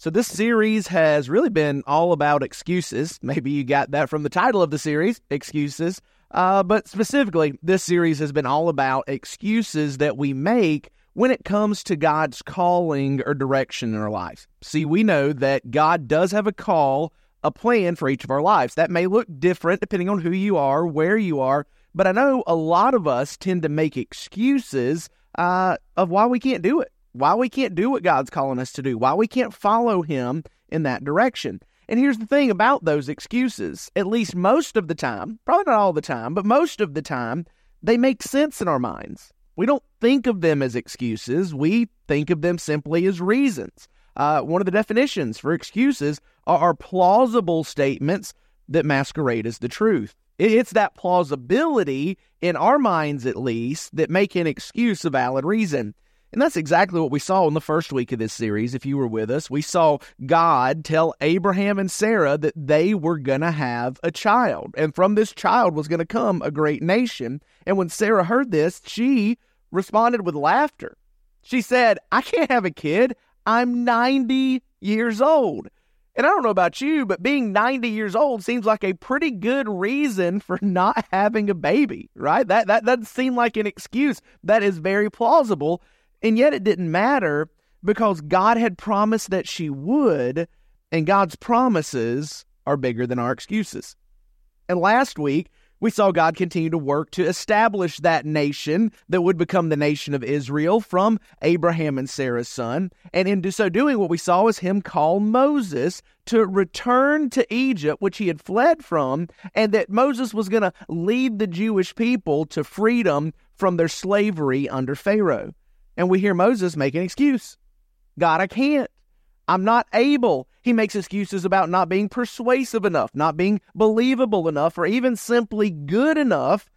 So, this series has really been all about excuses. Maybe you got that from the title of the series, Excuses. Uh, but specifically, this series has been all about excuses that we make when it comes to God's calling or direction in our lives. See, we know that God does have a call, a plan for each of our lives. That may look different depending on who you are, where you are, but I know a lot of us tend to make excuses uh, of why we can't do it why we can't do what God's calling us to do, why we can't follow Him in that direction. And here's the thing about those excuses at least most of the time, probably not all the time, but most of the time, they make sense in our minds. We don't think of them as excuses, we think of them simply as reasons. Uh, one of the definitions for excuses are, are plausible statements that masquerade as the truth. It's that plausibility, in our minds at least, that make an excuse a valid reason. And that's exactly what we saw in the first week of this series. If you were with us, we saw God tell Abraham and Sarah that they were going to have a child. And from this child was going to come a great nation. And when Sarah heard this, she responded with laughter. She said, I can't have a kid. I'm 90 years old. And I don't know about you, but being 90 years old seems like a pretty good reason for not having a baby, right? That that doesn't seem like an excuse. That is very plausible. And yet it didn't matter because God had promised that she would, and God's promises are bigger than our excuses. And last week, we saw God continue to work to establish that nation that would become the nation of Israel from Abraham and Sarah's son. And in so doing, what we saw was him call Moses to return to Egypt, which he had fled from, and that Moses was going to lead the Jewish people to freedom from their slavery under Pharaoh. And we hear Moses make an excuse God, I can't. I'm not able. He makes excuses about not being persuasive enough, not being believable enough, or even simply good enough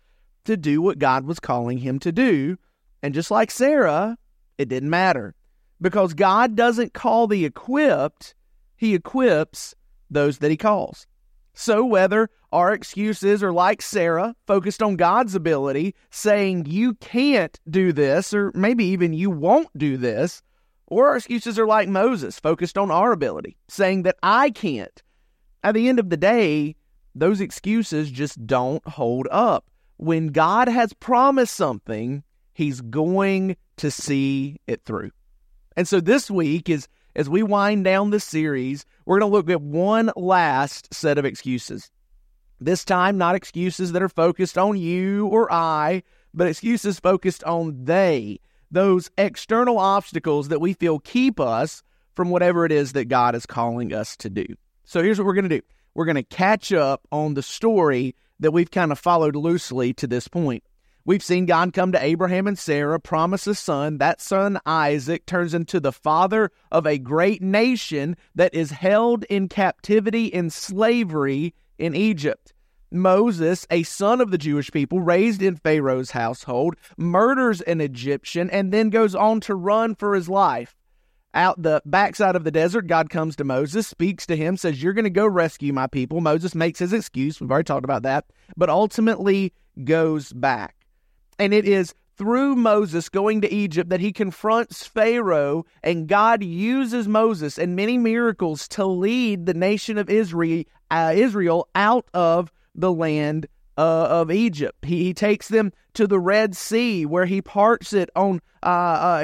to do what God was calling him to do. And just like Sarah, it didn't matter because God doesn't call the equipped, He equips those that He calls. So, whether our excuses are like Sarah, focused on God's ability, saying you can't do this, or maybe even you won't do this, or our excuses are like Moses, focused on our ability, saying that I can't. At the end of the day, those excuses just don't hold up. When God has promised something, He's going to see it through. And so this week is as we wind down this series, we're going to look at one last set of excuses. This time, not excuses that are focused on you or I, but excuses focused on they, those external obstacles that we feel keep us from whatever it is that God is calling us to do. So here's what we're going to do we're going to catch up on the story that we've kind of followed loosely to this point. We've seen God come to Abraham and Sarah, promise a son. That son, Isaac, turns into the father of a great nation that is held in captivity in slavery in Egypt. Moses, a son of the Jewish people, raised in Pharaoh's household, murders an Egyptian and then goes on to run for his life. Out the backside of the desert, God comes to Moses, speaks to him, says, You're going to go rescue my people. Moses makes his excuse. We've already talked about that, but ultimately goes back. And it is through Moses going to Egypt that he confronts Pharaoh, and God uses Moses and many miracles to lead the nation of Israel, uh, Israel out of the land uh, of Egypt. He, he, takes them to the Red Sea, where he parts it on uh,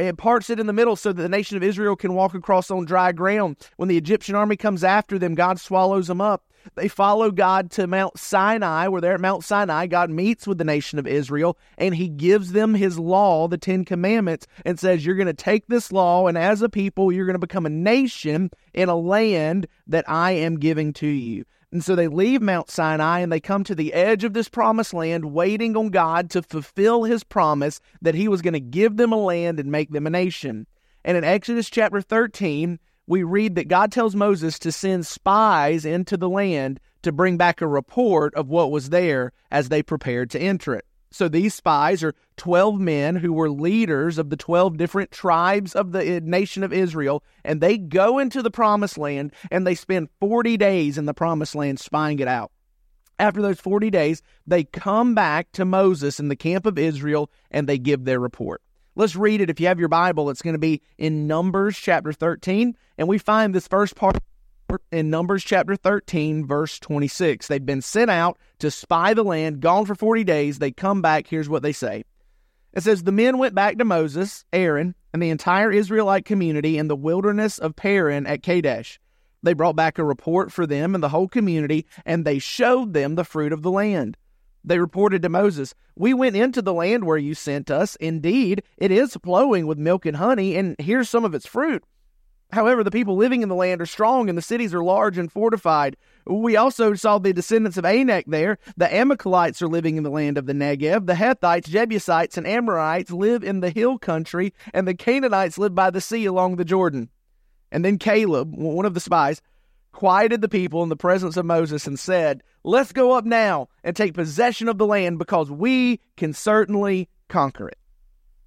uh, parts it in the middle, so that the nation of Israel can walk across on dry ground. When the Egyptian army comes after them, God swallows them up. They follow God to Mount Sinai, where they're at Mount Sinai. God meets with the nation of Israel and he gives them his law, the Ten Commandments, and says, You're going to take this law, and as a people, you're going to become a nation in a land that I am giving to you. And so they leave Mount Sinai and they come to the edge of this promised land, waiting on God to fulfill his promise that he was going to give them a land and make them a nation. And in Exodus chapter 13, we read that God tells Moses to send spies into the land to bring back a report of what was there as they prepared to enter it. So these spies are 12 men who were leaders of the 12 different tribes of the uh, nation of Israel, and they go into the promised land and they spend 40 days in the promised land spying it out. After those 40 days, they come back to Moses in the camp of Israel and they give their report. Let's read it. If you have your Bible, it's going to be in Numbers chapter 13. And we find this first part in Numbers chapter 13, verse 26. They've been sent out to spy the land, gone for 40 days. They come back. Here's what they say It says, The men went back to Moses, Aaron, and the entire Israelite community in the wilderness of Paran at Kadesh. They brought back a report for them and the whole community, and they showed them the fruit of the land. They reported to Moses, We went into the land where you sent us. Indeed, it is flowing with milk and honey, and here's some of its fruit. However, the people living in the land are strong, and the cities are large and fortified. We also saw the descendants of Anak there. The Amalekites are living in the land of the Negev. The Hethites, Jebusites, and Amorites live in the hill country, and the Canaanites live by the sea along the Jordan. And then Caleb, one of the spies, quieted the people in the presence of Moses and said, Let's go up now and take possession of the land because we can certainly conquer it.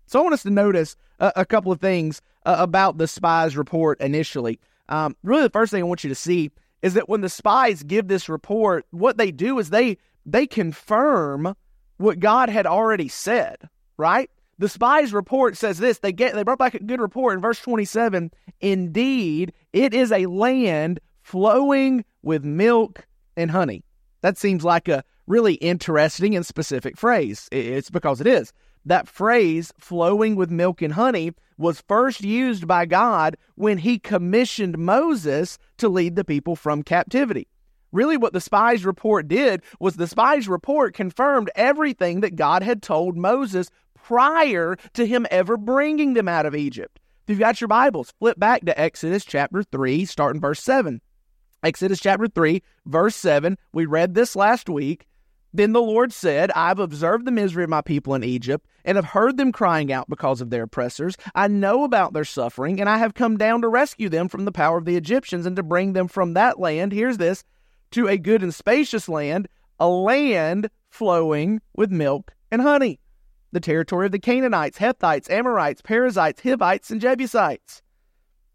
So I want us to notice a, a couple of things uh, about the spies' report initially. Um, really, the first thing I want you to see is that when the spies give this report, what they do is they they confirm what God had already said, right? The spies report says this. They get they brought back a good report in verse 27. Indeed, it is a land flowing with milk and honey. That seems like a really interesting and specific phrase. It's because it is. That phrase, flowing with milk and honey, was first used by God when he commissioned Moses to lead the people from captivity. Really, what the spies report did was the spies report confirmed everything that God had told Moses prior to him ever bringing them out of Egypt. If you've got your Bibles, flip back to Exodus chapter 3, starting verse 7. Exodus chapter 3, verse 7. We read this last week. Then the Lord said, I have observed the misery of my people in Egypt, and have heard them crying out because of their oppressors. I know about their suffering, and I have come down to rescue them from the power of the Egyptians and to bring them from that land, here's this, to a good and spacious land, a land flowing with milk and honey, the territory of the Canaanites, Hethites, Amorites, Perizzites, Hivites, and Jebusites.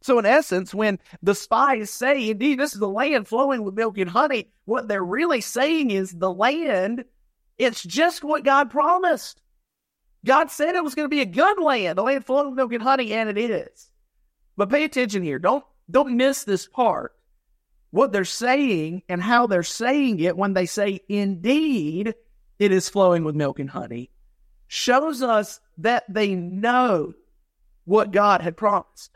So, in essence, when the spies say, indeed, this is the land flowing with milk and honey, what they're really saying is the land, it's just what God promised. God said it was going to be a good land, the land flowing with milk and honey, and it is. But pay attention here. Don't, don't miss this part. What they're saying and how they're saying it when they say, indeed, it is flowing with milk and honey, shows us that they know what God had promised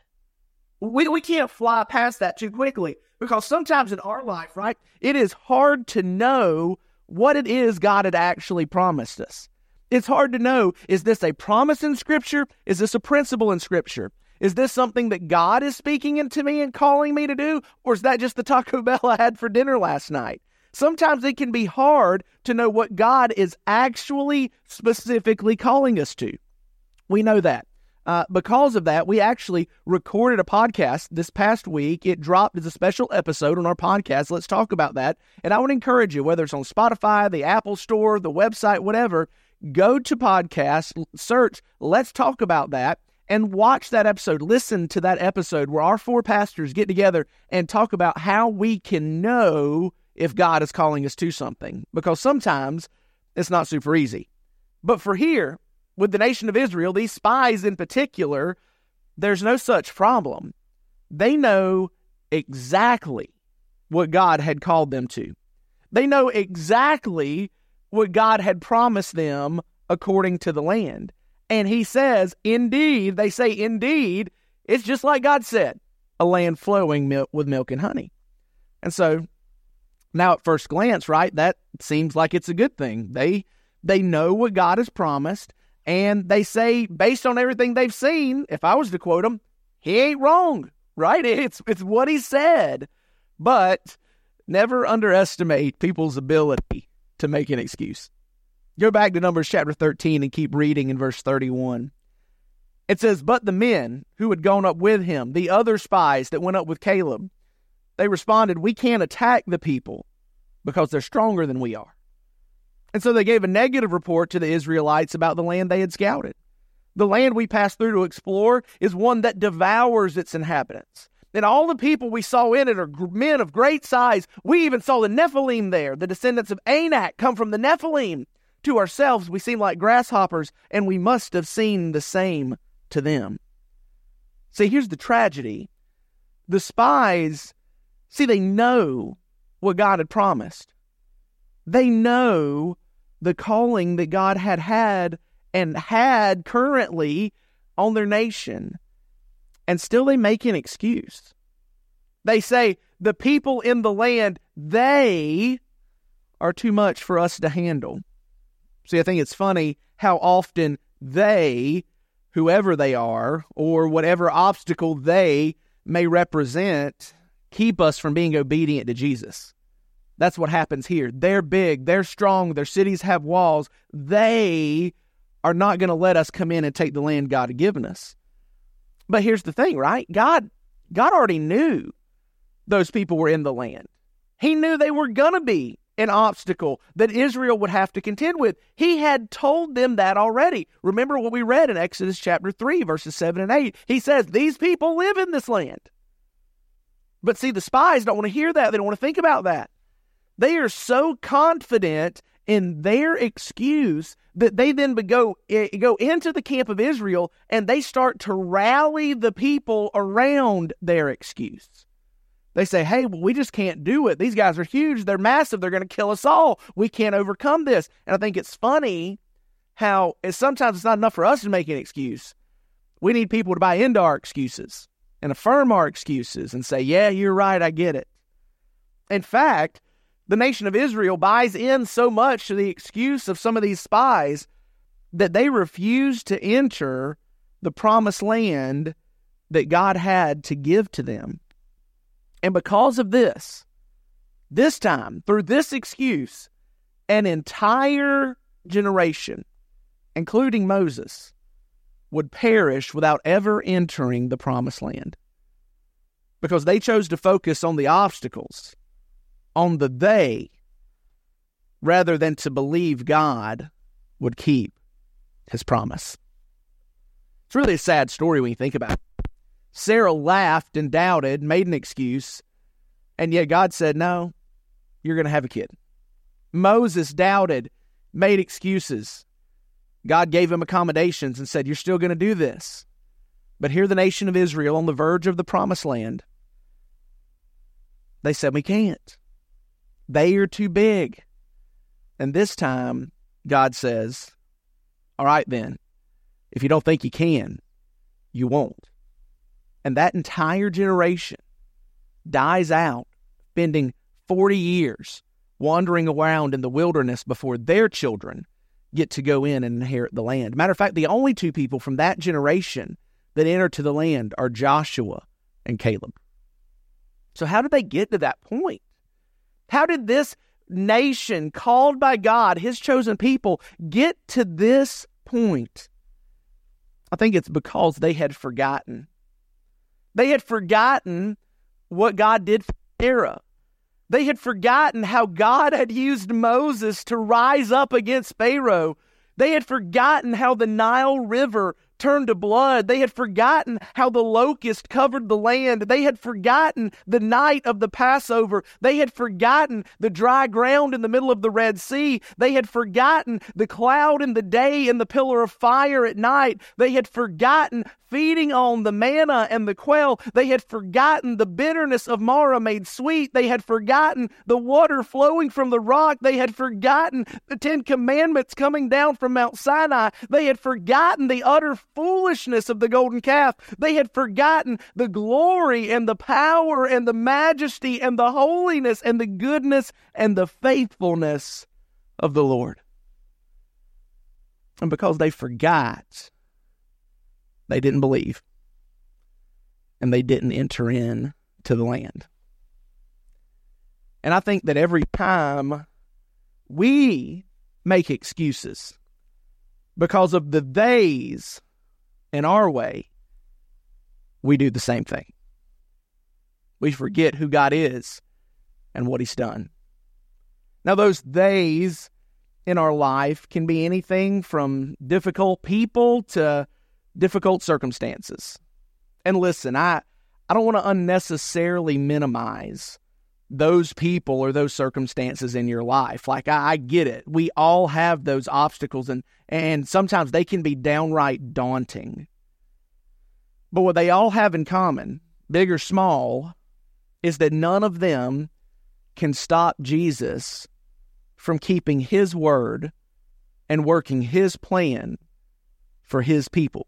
we, we can't fly past that too quickly because sometimes in our life, right, it is hard to know what it is God had actually promised us. It's hard to know is this a promise in Scripture? Is this a principle in Scripture? Is this something that God is speaking into me and calling me to do? Or is that just the Taco Bell I had for dinner last night? Sometimes it can be hard to know what God is actually specifically calling us to. We know that. Uh, because of that, we actually recorded a podcast this past week. It dropped as a special episode on our podcast. Let's talk about that. And I would encourage you, whether it's on Spotify, the Apple Store, the website, whatever, go to podcast, search Let's Talk About That, and watch that episode. Listen to that episode where our four pastors get together and talk about how we can know if God is calling us to something. Because sometimes it's not super easy. But for here, with the nation of Israel, these spies in particular, there's no such problem. They know exactly what God had called them to. They know exactly what God had promised them according to the land. And he says, indeed, they say, indeed, it's just like God said, a land flowing milk with milk and honey. And so now at first glance, right, that seems like it's a good thing. They they know what God has promised. And they say, based on everything they've seen, if I was to quote him, he ain't wrong, right? It's, it's what he said. But never underestimate people's ability to make an excuse. Go back to Numbers chapter 13 and keep reading in verse 31. It says, But the men who had gone up with him, the other spies that went up with Caleb, they responded, We can't attack the people because they're stronger than we are. And so they gave a negative report to the Israelites about the land they had scouted. The land we passed through to explore is one that devours its inhabitants. And all the people we saw in it are men of great size. We even saw the Nephilim there. The descendants of Anak come from the Nephilim. To ourselves, we seem like grasshoppers, and we must have seen the same to them. See, here's the tragedy. The spies, see, they know what God had promised. They know the calling that God had had and had currently on their nation. And still they make an excuse. They say, the people in the land, they are too much for us to handle. See, I think it's funny how often they, whoever they are, or whatever obstacle they may represent, keep us from being obedient to Jesus. That's what happens here. They're big, they're strong, their cities have walls. They are not going to let us come in and take the land God had given us. But here's the thing, right? God God already knew those people were in the land. He knew they were going to be an obstacle that Israel would have to contend with. He had told them that already. Remember what we read in Exodus chapter 3, verses 7 and 8. He says, These people live in this land. But see, the spies don't want to hear that. They don't want to think about that. They are so confident in their excuse that they then go, eh, go into the camp of Israel and they start to rally the people around their excuse. They say, hey, well, we just can't do it. These guys are huge. They're massive. They're going to kill us all. We can't overcome this. And I think it's funny how it's, sometimes it's not enough for us to make an excuse. We need people to buy into our excuses and affirm our excuses and say, yeah, you're right. I get it. In fact, the nation of Israel buys in so much to the excuse of some of these spies that they refuse to enter the promised land that God had to give to them. And because of this, this time, through this excuse, an entire generation, including Moses, would perish without ever entering the promised land. Because they chose to focus on the obstacles on the they rather than to believe God would keep his promise. It's really a sad story when you think about it. Sarah laughed and doubted, made an excuse, and yet God said, No, you're going to have a kid. Moses doubted, made excuses. God gave him accommodations and said, You're still going to do this. But here, the nation of Israel on the verge of the promised land, they said, We can't. They are too big. And this time, God says, All right, then, if you don't think you can, you won't. And that entire generation dies out, spending 40 years wandering around in the wilderness before their children get to go in and inherit the land. Matter of fact, the only two people from that generation that enter to the land are Joshua and Caleb. So, how did they get to that point? How did this nation called by God, his chosen people, get to this point? I think it's because they had forgotten. They had forgotten what God did for Sarah. They had forgotten how God had used Moses to rise up against Pharaoh. They had forgotten how the Nile River turned to blood. They had forgotten how the locust covered the land. They had forgotten the night of the Passover. They had forgotten the dry ground in the middle of the Red Sea. They had forgotten the cloud in the day and the pillar of fire at night. They had forgotten feeding on the manna and the quail. They had forgotten the bitterness of Marah made sweet. They had forgotten the water flowing from the rock. They had forgotten the Ten Commandments coming down from Mount Sinai. They had forgotten the utter foolishness of the golden calf. They had forgotten the glory and the power and the majesty and the holiness and the goodness and the faithfulness of the Lord. And because they forgot, they didn't believe. And they didn't enter in to the land. And I think that every time we make excuses because of the days in our way, we do the same thing. We forget who God is and what He's done. Now, those days in our life can be anything from difficult people to difficult circumstances. And listen, I, I don't want to unnecessarily minimize those people or those circumstances in your life. Like I, I, get it. We all have those obstacles and and sometimes they can be downright daunting. But what they all have in common, big or small, is that none of them can stop Jesus from keeping his word and working his plan for his people.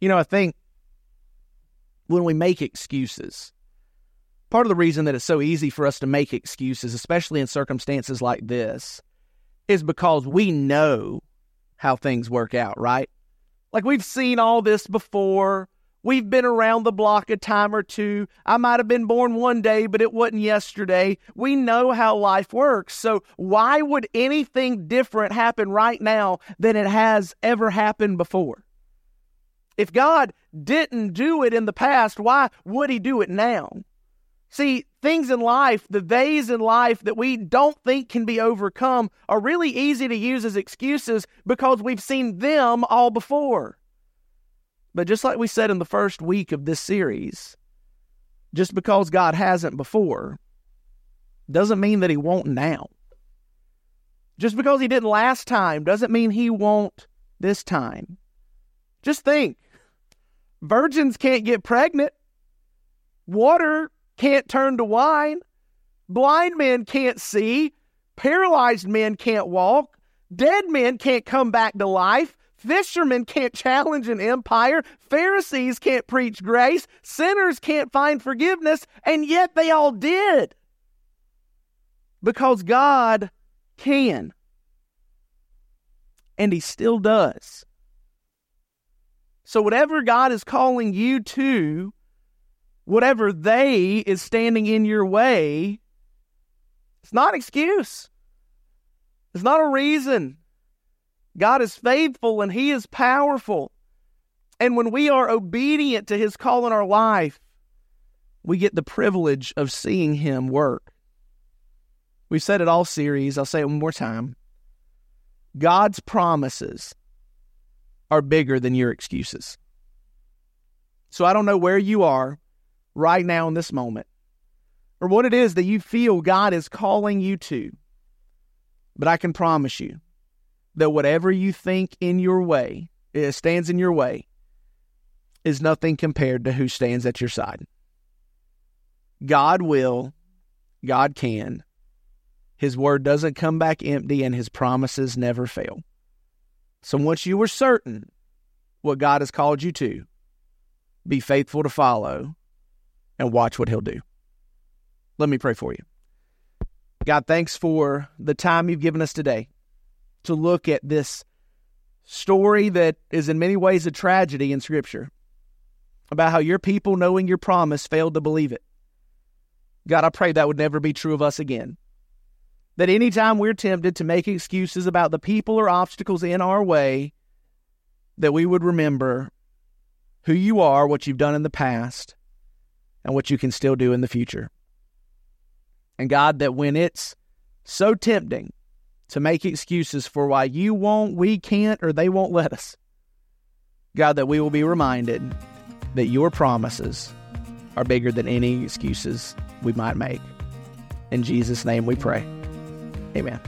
You know, I think when we make excuses, part of the reason that it's so easy for us to make excuses, especially in circumstances like this, is because we know how things work out, right? Like we've seen all this before. We've been around the block a time or two. I might have been born one day, but it wasn't yesterday. We know how life works. So why would anything different happen right now than it has ever happened before? If God didn't do it in the past, why would he do it now? See, things in life, the days in life that we don't think can be overcome, are really easy to use as excuses because we've seen them all before. But just like we said in the first week of this series, just because God hasn't before doesn't mean that He won't now. Just because He didn't last time doesn't mean He won't this time. Just think virgins can't get pregnant, water can't turn to wine, blind men can't see, paralyzed men can't walk, dead men can't come back to life. Fishermen can't challenge an empire. Pharisees can't preach grace. Sinners can't find forgiveness. And yet they all did. Because God can. And He still does. So, whatever God is calling you to, whatever they is standing in your way, it's not an excuse. It's not a reason. God is faithful and He is powerful. And when we are obedient to His call in our life, we get the privilege of seeing Him work. We've said it all series. I'll say it one more time. God's promises are bigger than your excuses. So I don't know where you are right now in this moment or what it is that you feel God is calling you to. But I can promise you that whatever you think in your way, it stands in your way, is nothing compared to who stands at your side. God will, God can. His word doesn't come back empty and his promises never fail. So once you are certain what God has called you to, be faithful to follow and watch what he'll do. Let me pray for you. God, thanks for the time you've given us today to look at this story that is in many ways a tragedy in Scripture about how your people, knowing your promise, failed to believe it. God, I pray that would never be true of us again. That anytime we're tempted to make excuses about the people or obstacles in our way, that we would remember who you are, what you've done in the past, and what you can still do in the future. And God, that when it's so tempting to make excuses for why you won't, we can't, or they won't let us. God, that we will be reminded that your promises are bigger than any excuses we might make. In Jesus' name we pray. Amen.